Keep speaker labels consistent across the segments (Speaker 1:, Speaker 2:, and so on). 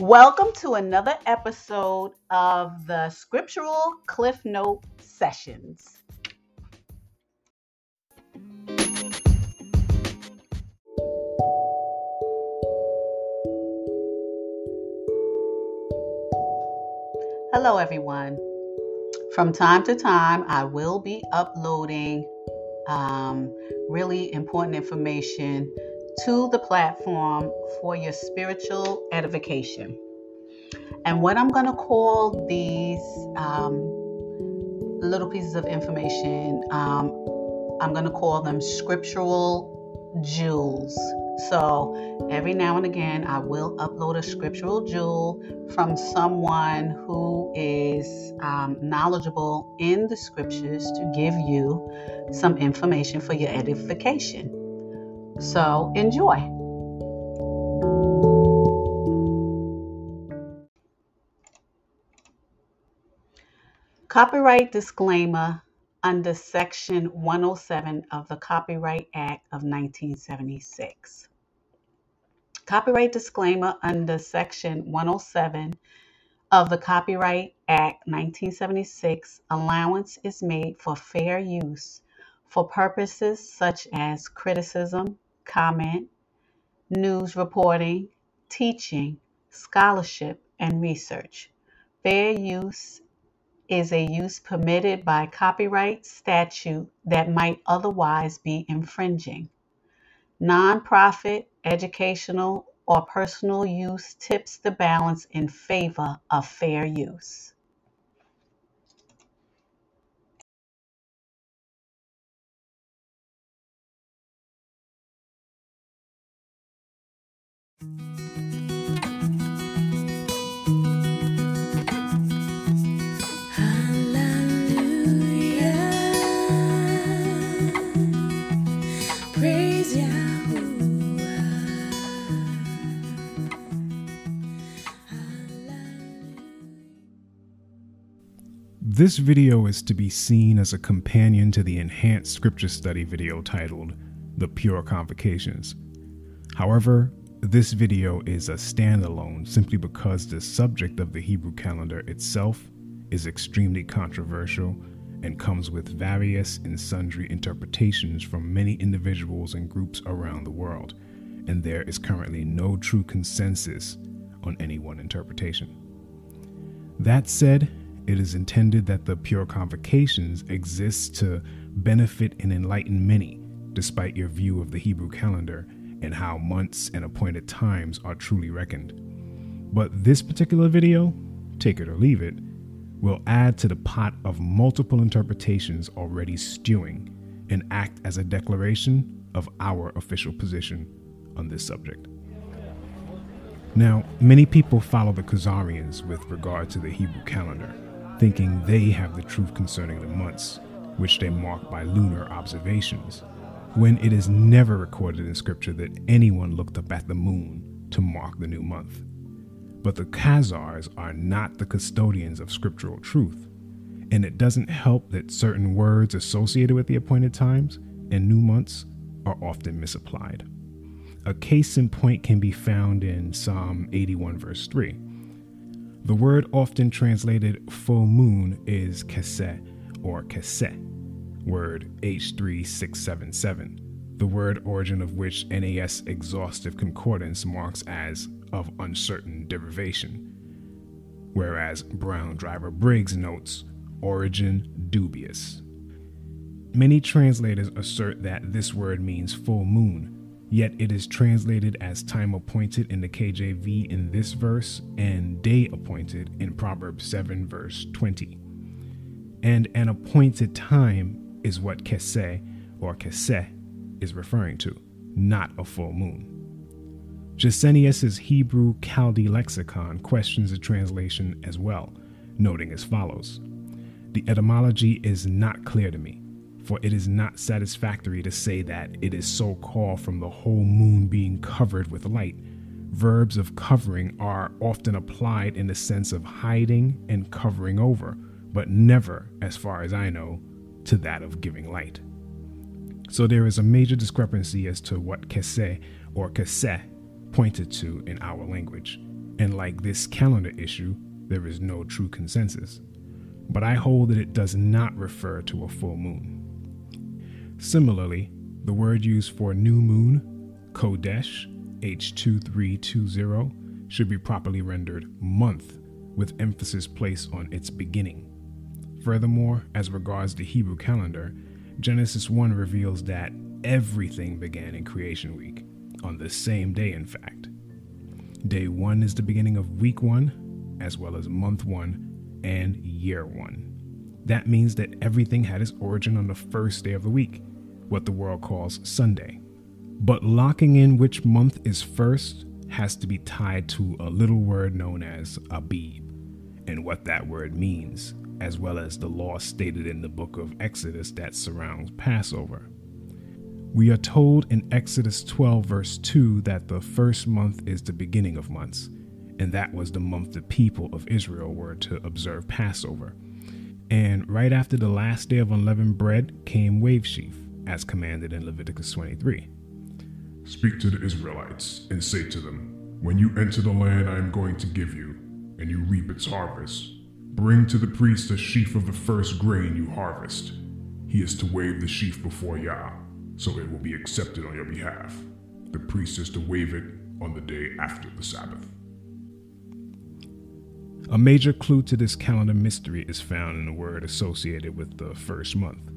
Speaker 1: Welcome to another episode of the Scriptural Cliff Note Sessions. Hello, everyone. From time to time, I will be uploading um, really important information to the platform for your spiritual edification. And what I'm going to call these um, little pieces of information, um, I'm going to call them scriptural jewels. So every now and again, I will upload a scriptural jewel from someone who is um, knowledgeable in the scriptures to give you some information for your edification. So enjoy. Copyright disclaimer under Section 107 of the Copyright Act of 1976. Copyright disclaimer under Section 107 of the Copyright Act 1976 allowance is made for fair use for purposes such as criticism, comment, news reporting, teaching, scholarship, and research. Fair use is a use permitted by copyright statute that might otherwise be infringing. Nonprofit, educational, or personal use tips the balance in favor of fair use.
Speaker 2: This video is to be seen as a companion to the enhanced scripture study video titled The Pure Convocations. However, this video is a standalone simply because the subject of the Hebrew calendar itself is extremely controversial and comes with various and sundry interpretations from many individuals and groups around the world, and there is currently no true consensus on any one interpretation. That said, it is intended that the pure convocations exist to benefit and enlighten many, despite your view of the Hebrew calendar and how months and appointed times are truly reckoned. But this particular video, take it or leave it, will add to the pot of multiple interpretations already stewing and act as a declaration of our official position on this subject. Now, many people follow the Khazarians with regard to the Hebrew calendar thinking they have the truth concerning the months, which they mark by lunar observations, when it is never recorded in Scripture that anyone looked up at the moon to mark the new month. But the Khazars are not the custodians of scriptural truth, and it doesn't help that certain words associated with the appointed times and new months are often misapplied. A case in point can be found in Psalm 81, verse 3 the word often translated full moon is keseh or keseh, word H3677, the word origin of which NAS Exhaustive Concordance marks as of uncertain derivation, whereas Brown Driver Briggs notes origin dubious. Many translators assert that this word means full moon, Yet it is translated as time appointed in the KJV in this verse and day appointed in Proverbs 7, verse 20. And an appointed time is what keseh or keseh is referring to, not a full moon. Gesenius's Hebrew Chaldee lexicon questions the translation as well, noting as follows The etymology is not clear to me for it is not satisfactory to say that it is so called from the whole moon being covered with light. Verbs of covering are often applied in the sense of hiding and covering over, but never, as far as I know, to that of giving light. So there is a major discrepancy as to what kese or keseh pointed to in our language, and like this calendar issue, there is no true consensus. But I hold that it does not refer to a full moon. Similarly, the word used for new moon, Chodesh, H2320, should be properly rendered month, with emphasis placed on its beginning. Furthermore, as regards the Hebrew calendar, Genesis 1 reveals that everything began in creation week, on the same day, in fact. Day 1 is the beginning of week 1, as well as month 1 and year 1. That means that everything had its origin on the first day of the week, what the world calls Sunday. But locking in which month is first has to be tied to a little word known as Abib, and what that word means, as well as the law stated in the book of Exodus that surrounds Passover. We are told in Exodus 12, verse 2, that the first month is the beginning of months, and that was the month the people of Israel were to observe Passover. And right after the last day of unleavened bread came wave sheaf, as commanded in Leviticus 23.
Speaker 3: Speak to the Israelites and say to them, When you enter the land I am going to give you, and you reap its harvest, bring to the priest a sheaf of the first grain you harvest. He is to wave the sheaf before Yah, so it will be accepted on your behalf. The priest is to wave it on the day after the Sabbath.
Speaker 2: A major clue to this calendar mystery is found in the word associated with the first month,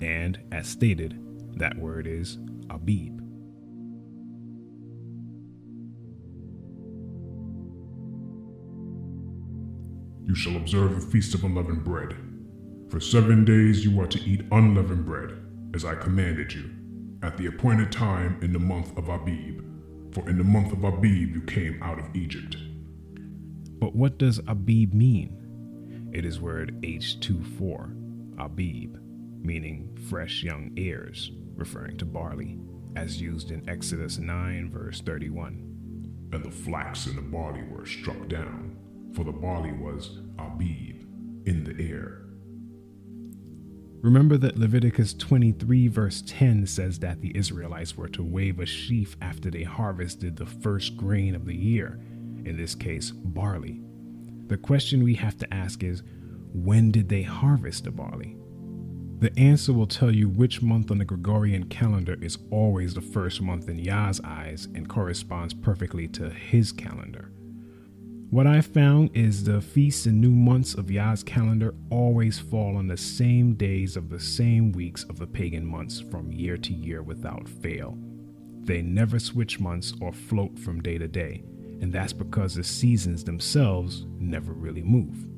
Speaker 2: and as stated, that word is Abib.
Speaker 3: You shall observe the feast of unleavened bread. For seven days you are to eat unleavened bread, as I commanded you, at the appointed time in the month of Abib. For in the month of Abib you came out of Egypt.
Speaker 2: But what does Abib mean? It is word H24, Abib, meaning fresh young ears, referring to barley, as used in Exodus 9, verse 31.
Speaker 3: And the flax and the barley were struck down, for the barley was Abib in the air.
Speaker 2: Remember that Leviticus 23, verse 10 says that the Israelites were to wave a sheaf after they harvested the first grain of the year, in this case, barley. The question we have to ask is when did they harvest the barley? The answer will tell you which month on the Gregorian calendar is always the first month in Yah's eyes and corresponds perfectly to his calendar. What I've found is the feasts and new months of Yah's calendar always fall on the same days of the same weeks of the pagan months from year to year without fail. They never switch months or float from day to day, and that's because the seasons themselves never really move.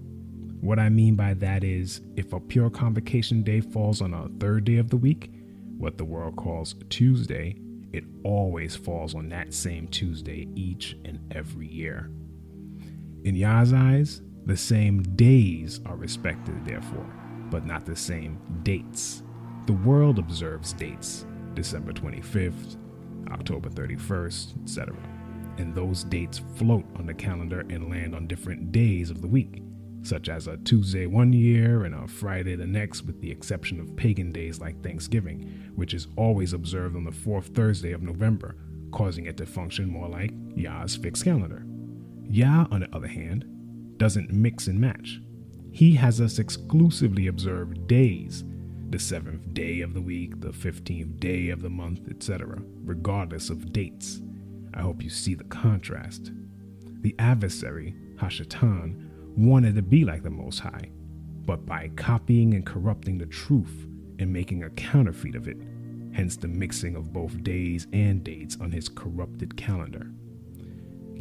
Speaker 2: What I mean by that is, if a pure convocation day falls on a third day of the week, what the world calls Tuesday, it always falls on that same Tuesday each and every year. In Yah's eyes, the same days are respected, therefore, but not the same dates. The world observes dates December 25th, October 31st, etc. And those dates float on the calendar and land on different days of the week, such as a Tuesday one year and a Friday the next, with the exception of pagan days like Thanksgiving, which is always observed on the fourth Thursday of November, causing it to function more like Yah's fixed calendar. Yah, on the other hand, doesn't mix and match. He has us exclusively observe days, the seventh day of the week, the 15th day of the month, etc., regardless of dates. I hope you see the contrast. The adversary, Hashatan, wanted to be like the Most High, but by copying and corrupting the truth and making a counterfeit of it, hence the mixing of both days and dates on his corrupted calendar.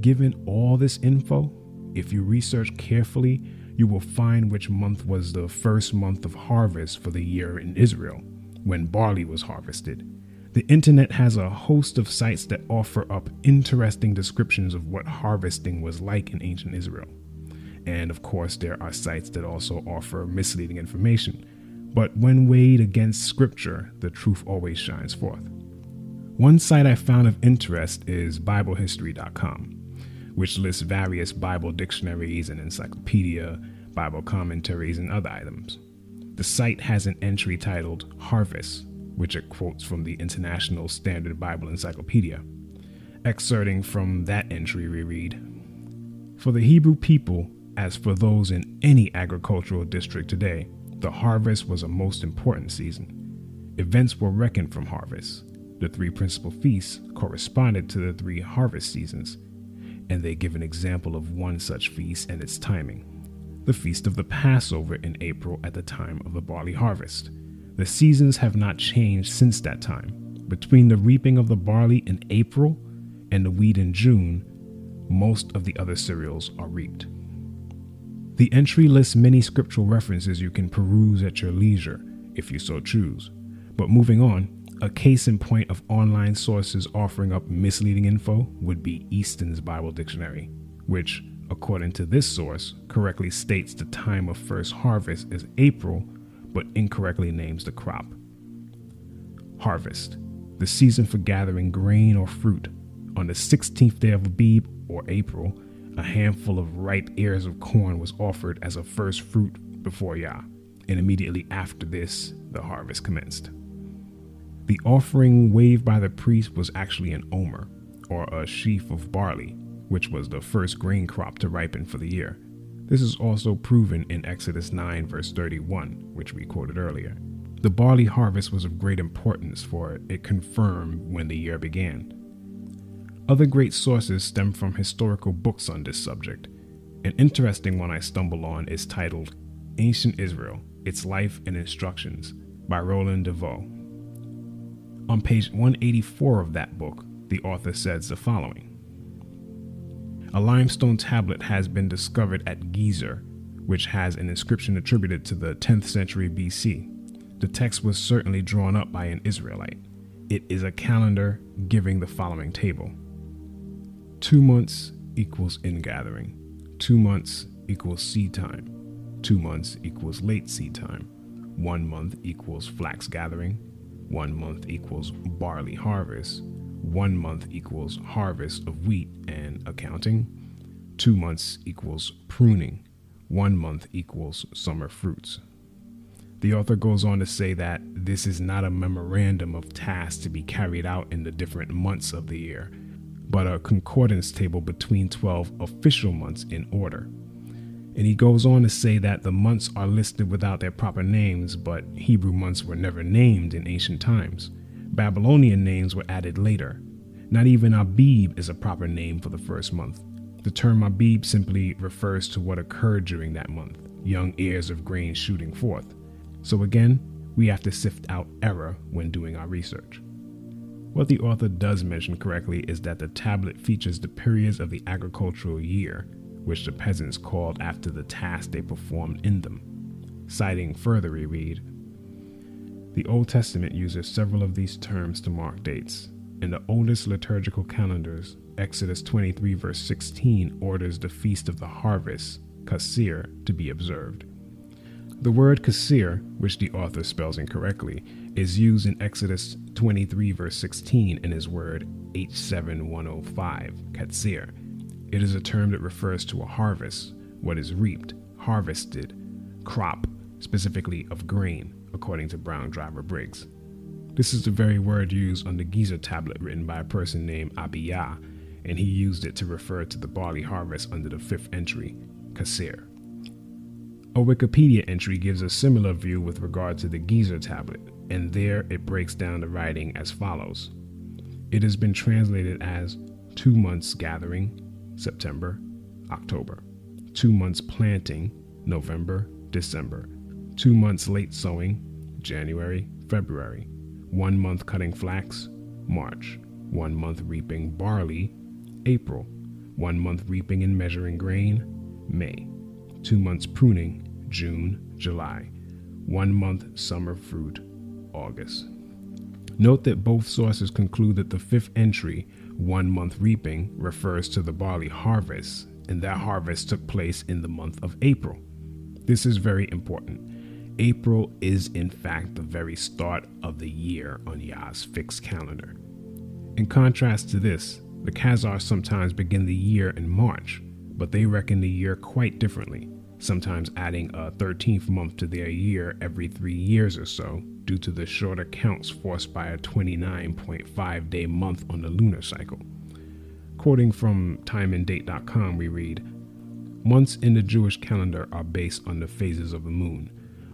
Speaker 2: Given all this info, if you research carefully, you will find which month was the first month of harvest for the year in Israel, when barley was harvested. The internet has a host of sites that offer up interesting descriptions of what harvesting was like in ancient Israel. And of course, there are sites that also offer misleading information. But when weighed against scripture, the truth always shines forth. One site I found of interest is BibleHistory.com which lists various Bible dictionaries and encyclopedia, Bible commentaries, and other items. The site has an entry titled Harvest, which it quotes from the International Standard Bible Encyclopedia. Excerpting from that entry, we read For the Hebrew people, as for those in any agricultural district today, the harvest was a most important season. Events were reckoned from harvest. The three principal feasts corresponded to the three harvest seasons, and they give an example of one such feast and its timing the feast of the Passover in April at the time of the barley harvest. The seasons have not changed since that time. Between the reaping of the barley in April and the wheat in June, most of the other cereals are reaped. The entry lists many scriptural references you can peruse at your leisure, if you so choose. But moving on, a case in point of online sources offering up misleading info would be Easton's Bible Dictionary, which, according to this source, correctly states the time of first harvest is April, but incorrectly names the crop. Harvest, the season for gathering grain or fruit. On the 16th day of Abib, or April, a handful of ripe ears of corn was offered as a first fruit before Yah, and immediately after this, the harvest commenced. The offering waved by the priest was actually an omer, or a sheaf of barley, which was the first grain crop to ripen for the year. This is also proven in Exodus 9, verse 31, which we quoted earlier. The barley harvest was of great importance, for it confirmed when the year began. Other great sources stem from historical books on this subject. An interesting one I stumble on is titled Ancient Israel Its Life and Instructions by Roland de Vaux. On page 184 of that book, the author says the following. A limestone tablet has been discovered at Gezer, which has an inscription attributed to the 10th century BC. The text was certainly drawn up by an Israelite. It is a calendar giving the following table. Two months equals ingathering, two months equals seed time, two months equals late seed time, one month equals flax gathering, one month equals barley harvest, one month equals harvest of wheat and accounting, two months equals pruning, one month equals summer fruits. The author goes on to say that this is not a memorandum of tasks to be carried out in the different months of the year, but a concordance table between 12 official months in order. And he goes on to say that the months are listed without their proper names, but Hebrew months were never named in ancient times. Babylonian names were added later. Not even Abib is a proper name for the first month. The term Abib simply refers to what occurred during that month, young ears of grain shooting forth. So again, we have to sift out error when doing our research. What the author does mention correctly is that the tablet features the periods of the agricultural year, which the peasants called after the tasks they performed in them. Citing further, we read The Old Testament uses several of these terms to mark dates. In the oldest liturgical calendars, Exodus 23, verse 16, orders the Feast of the Harvest, Kasir, to be observed. The word Kasir, which the author spells incorrectly, is used in Exodus 23, verse 16, in his word H7105, Katsir. It is a term that refers to a harvest, what is reaped, harvested, crop, specifically of grain, according to Brown Driver Briggs. This is the very word used on the Gezer tablet written by a person named Abiyah, and he used it to refer to the barley harvest under the fifth entry, Kasir. A Wikipedia entry gives a similar view with regard to the Gezer tablet, and there it breaks down the writing as follows It has been translated as two months gathering, September, October, two months planting, November, December, two months late sowing, January, February, one month cutting flax, March, one month reaping barley, April, one month reaping and measuring grain, May, two months pruning, June, July, one month summer fruit, August. Note that both sources conclude that the fifth entry, one month reaping, refers to the barley harvest, and that harvest took place in the month of April. This is very important. April is, in fact, the very start of the year on Yah's fixed calendar. In contrast to this, the Khazars sometimes begin the year in March, but they reckon the year quite differently sometimes adding a 13th month to their year every three years or so, due to the shorter counts forced by a 29.5 day month on the lunar cycle. Quoting from timeanddate.com, we read Months in the Jewish calendar are based on the phases of the moon.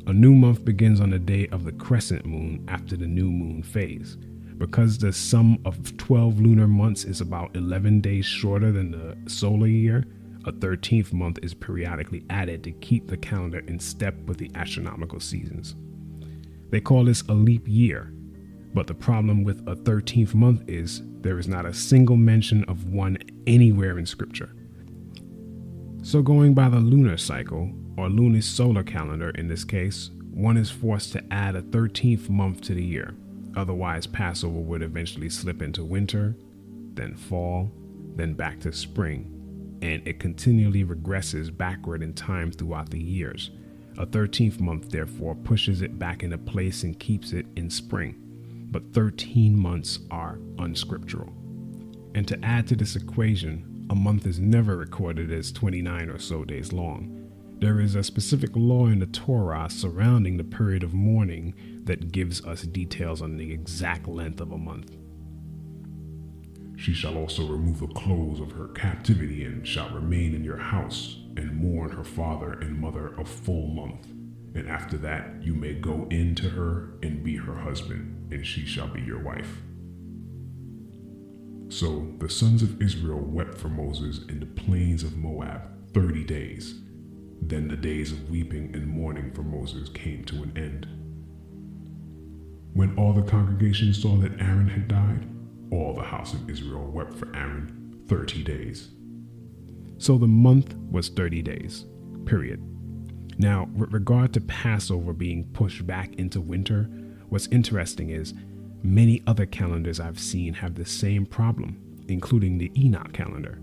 Speaker 2: A new month begins on the day of the crescent moon after the new moon phase. Because the sum of 12 lunar months is about 11 days shorter than the solar year, a 13th month is periodically added to keep the calendar in step with the astronomical seasons. They call this a leap year, but the problem with a 13th month is there is not a single mention of one anywhere in Scripture. So, going by the lunar cycle, or lunisolar calendar in this case, one is forced to add a 13th month to the year. Otherwise, Passover would eventually slip into winter, then fall, then back to spring, and it continually regresses backward in time throughout the years. A 13th month, therefore, pushes it back into place and keeps it in spring. But 13 months are unscriptural. And to add to this equation, a month is never recorded as 29 or so days long. There is a specific law in the Torah surrounding the period of mourning that gives us details on the exact length of a month.
Speaker 3: She shall also remove the clothes of her captivity and shall remain in your house and mourn her father and mother a full month. And after that you may go in to her and be her husband, and she shall be your wife. So the sons of Israel wept for Moses in the plains of Moab thirty days. Then the days of weeping and mourning for Moses came to an end. When all the congregation saw that Aaron had died, all the house of Israel wept for Aaron thirty days.
Speaker 2: So the month was 30 days, period. Now, with regard to Passover being pushed back into winter, what's interesting is many other calendars I've seen have the same problem, including the Enoch calendar.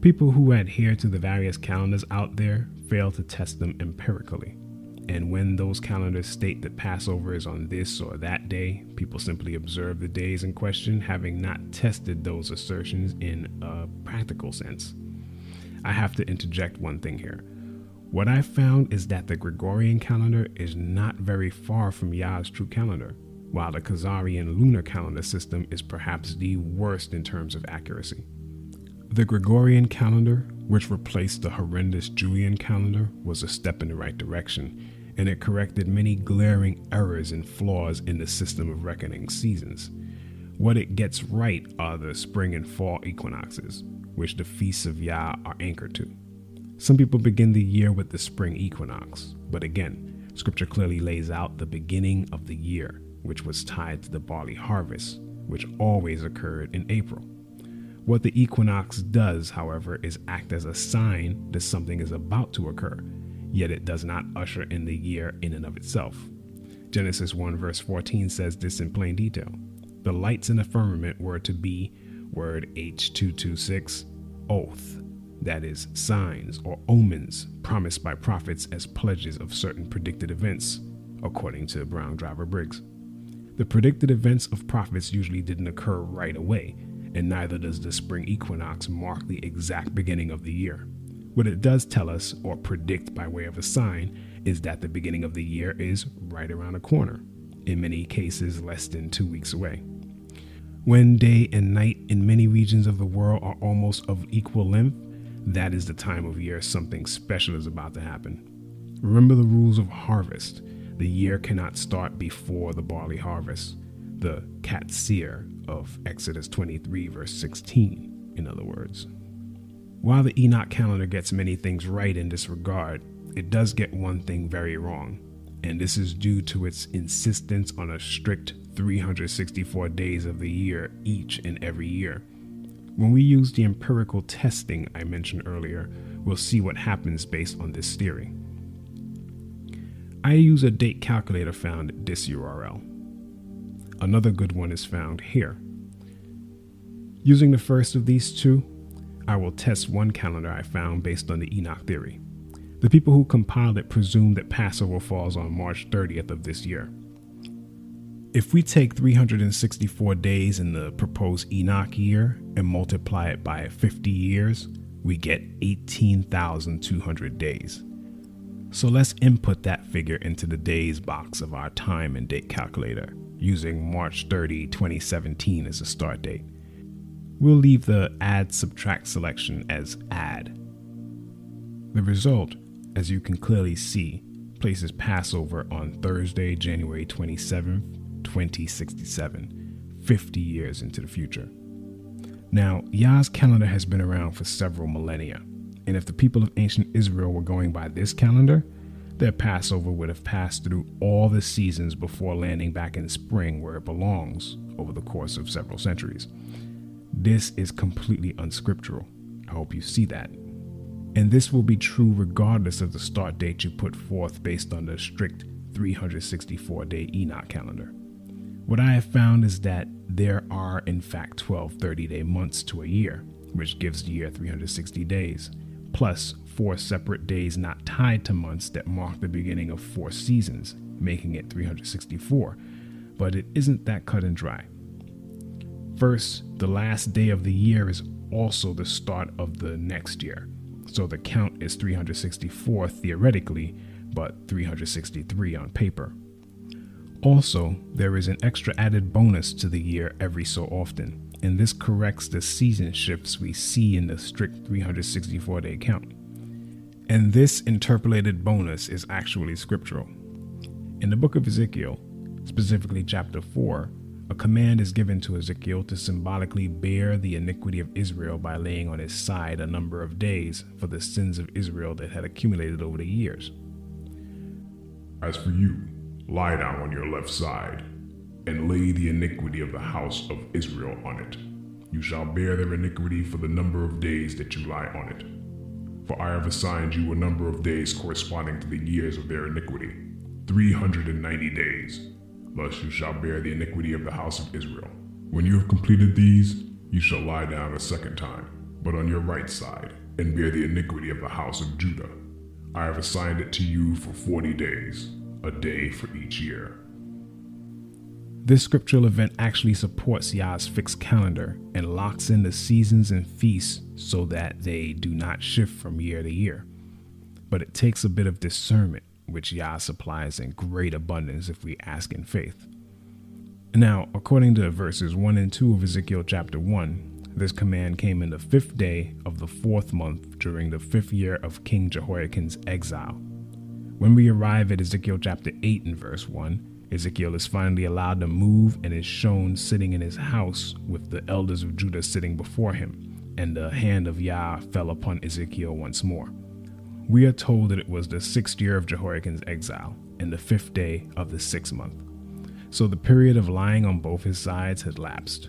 Speaker 2: People who adhere to the various calendars out there fail to test them empirically. And when those calendars state that Passover is on this or that day, people simply observe the days in question, having not tested those assertions in a practical sense. I have to interject one thing here. What I found is that the Gregorian calendar is not very far from Yah's true calendar, while the Khazarian lunar calendar system is perhaps the worst in terms of accuracy. The Gregorian calendar, which replaced the horrendous Julian calendar, was a step in the right direction, and it corrected many glaring errors and flaws in the system of reckoning seasons. What it gets right are the spring and fall equinoxes, which the feasts of Yah are anchored to. Some people begin the year with the spring equinox, but again, scripture clearly lays out the beginning of the year, which was tied to the barley harvest, which always occurred in April. What the equinox does, however, is act as a sign that something is about to occur, yet it does not usher in the year in and of itself. Genesis 1 verse 14 says this in plain detail. The lights in the firmament were to be, word H226, oath, that is, signs or omens promised by prophets as pledges of certain predicted events, according to Brown Driver Briggs. The predicted events of prophets usually didn't occur right away, and neither does the spring equinox mark the exact beginning of the year. What it does tell us, or predict by way of a sign, is that the beginning of the year is right around the corner, in many cases less than two weeks away. When day and night in many regions of the world are almost of equal length, that is the time of year something special is about to happen. Remember the rules of harvest. The year cannot start before the barley harvest the Katsir of Exodus 23, verse 16, in other words. While the Enoch calendar gets many things right in this regard, it does get one thing very wrong, and this is due to its insistence on a strict 364 days of the year each and every year. When we use the empirical testing I mentioned earlier, we'll see what happens based on this theory. I use a date calculator found at this URL. Another good one is found here. Using the first of these two, I will test one calendar I found based on the Enoch theory. The people who compiled it presume that Passover falls on March 30th of this year. If we take 364 days in the proposed Enoch year and multiply it by 50 years, we get 18,200 days. So let's input that figure into the days box of our time and date calculator using March 30, 2017 as a start date. We'll leave the add subtract selection as add. The result, as you can clearly see, places Passover on Thursday, January 27th, 2067, 50 years into the future. Now, Yah's calendar has been around for several millennia, and if the people of ancient Israel were going by this calendar, their Passover would have passed through all the seasons before landing back in spring where it belongs over the course of several centuries. This is completely unscriptural. I hope you see that. And this will be true regardless of the start date you put forth based on the strict 364 day Enoch calendar. What I have found is that there are, in fact, 12 30 day months to a year, which gives the year 360 days, plus four separate days not tied to months that mark the beginning of four seasons, making it 364. But it isn't that cut and dry. First, the last day of the year is also the start of the next year. So the count is 364 theoretically, but 363 on paper. Also, there is an extra added bonus to the year every so often, and this corrects the season shifts we see in the strict 364 day count. And this interpolated bonus is actually scriptural. In the book of Ezekiel, specifically chapter 4, a command is given to Ezekiel to symbolically bear the iniquity of Israel by laying on his side a number of days for the sins of Israel that had accumulated over the years.
Speaker 3: As for you, lie down on your left side, and lay the iniquity of the house of Israel on it. You shall bear their iniquity for the number of days that you lie on it. For I have assigned you a number of days corresponding to the years of their iniquity, 390 days. Thus you shall bear the iniquity of the house of Israel. When you have completed these, you shall lie down a second time, but on your right side, and bear the iniquity of the house of Judah. I have assigned it to you for forty days, a day for each year.
Speaker 2: This scriptural event actually supports Yah's fixed calendar and locks in the seasons and feasts so that they do not shift from year to year. But it takes a bit of discernment which Yah supplies in great abundance if we ask in faith. Now, according to verses 1 and 2 of Ezekiel chapter 1, this command came in the fifth day of the fourth month during the fifth year of King Jehoiakim's exile. When we arrive at Ezekiel chapter 8 and verse 1, Ezekiel is finally allowed to move and is shown sitting in his house with the elders of Judah sitting before him, and the hand of Yah fell upon Ezekiel once more we are told that it was the sixth year of Jehoiakim's exile and the fifth day of the sixth month. So the period of lying on both his sides had lapsed.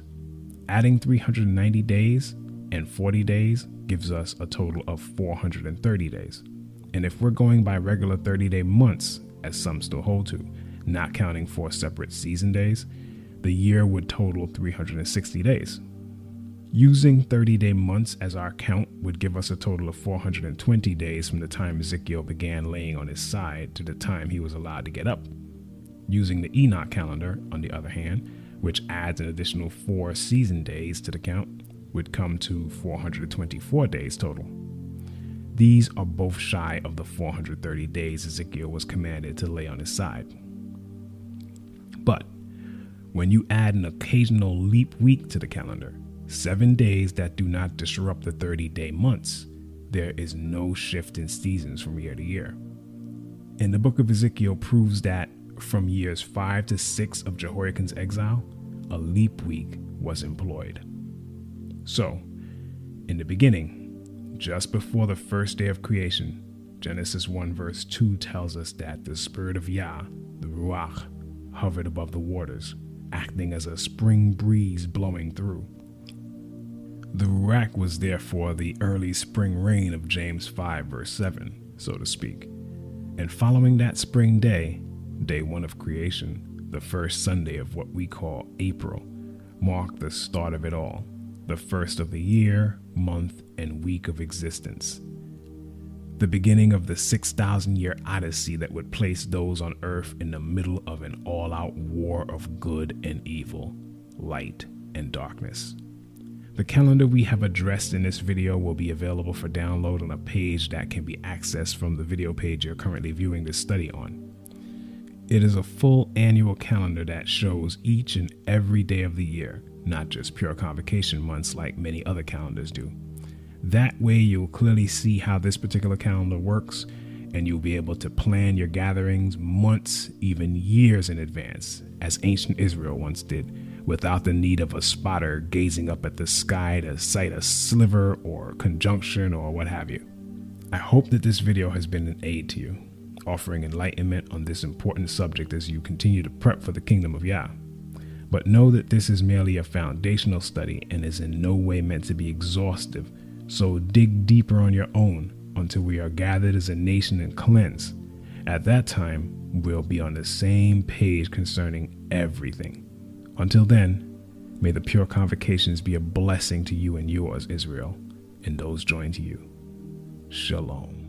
Speaker 2: Adding 390 days and 40 days gives us a total of 430 days. And if we're going by regular 30 day months, as some still hold to, not counting four separate season days, the year would total 360 days, Using 30 day months as our count would give us a total of 420 days from the time Ezekiel began laying on his side to the time he was allowed to get up. Using the Enoch calendar, on the other hand, which adds an additional four season days to the count, would come to 424 days total. These are both shy of the 430 days Ezekiel was commanded to lay on his side. But when you add an occasional leap week to the calendar, seven days that do not disrupt the 30 day months, there is no shift in seasons from year to year. And the book of Ezekiel proves that from years 5 to 6 of Jehoiakim's exile, a leap week was employed. So, in the beginning, just before the first day of creation, Genesis 1 verse 2 tells us that the Spirit of Yah, the Ruach, hovered above the waters, acting as a spring breeze blowing through. The Ruach was therefore the early spring rain of James 5, verse 7, so to speak. And following that spring day, day one of creation, the first Sunday of what we call April, marked the start of it all, the first of the year, month, and week of existence. The beginning of the 6,000 year odyssey that would place those on earth in the middle of an all out war of good and evil, light and darkness. The calendar we have addressed in this video will be available for download on a page that can be accessed from the video page you're currently viewing this study on. It is a full annual calendar that shows each and every day of the year, not just pure convocation months like many other calendars do. That way, you'll clearly see how this particular calendar works, and you'll be able to plan your gatherings months, even years in advance, as ancient Israel once did, without the need of a spotter gazing up at the sky to sight a sliver or conjunction or what have you. I hope that this video has been an aid to you, offering enlightenment on this important subject as you continue to prep for the kingdom of Yah. But know that this is merely a foundational study and is in no way meant to be exhaustive, so dig deeper on your own until we are gathered as a nation and cleansed. At that time, we'll be on the same page concerning everything. Until then, may the pure convocations be a blessing to you and yours, Israel, and those joined to you. Shalom.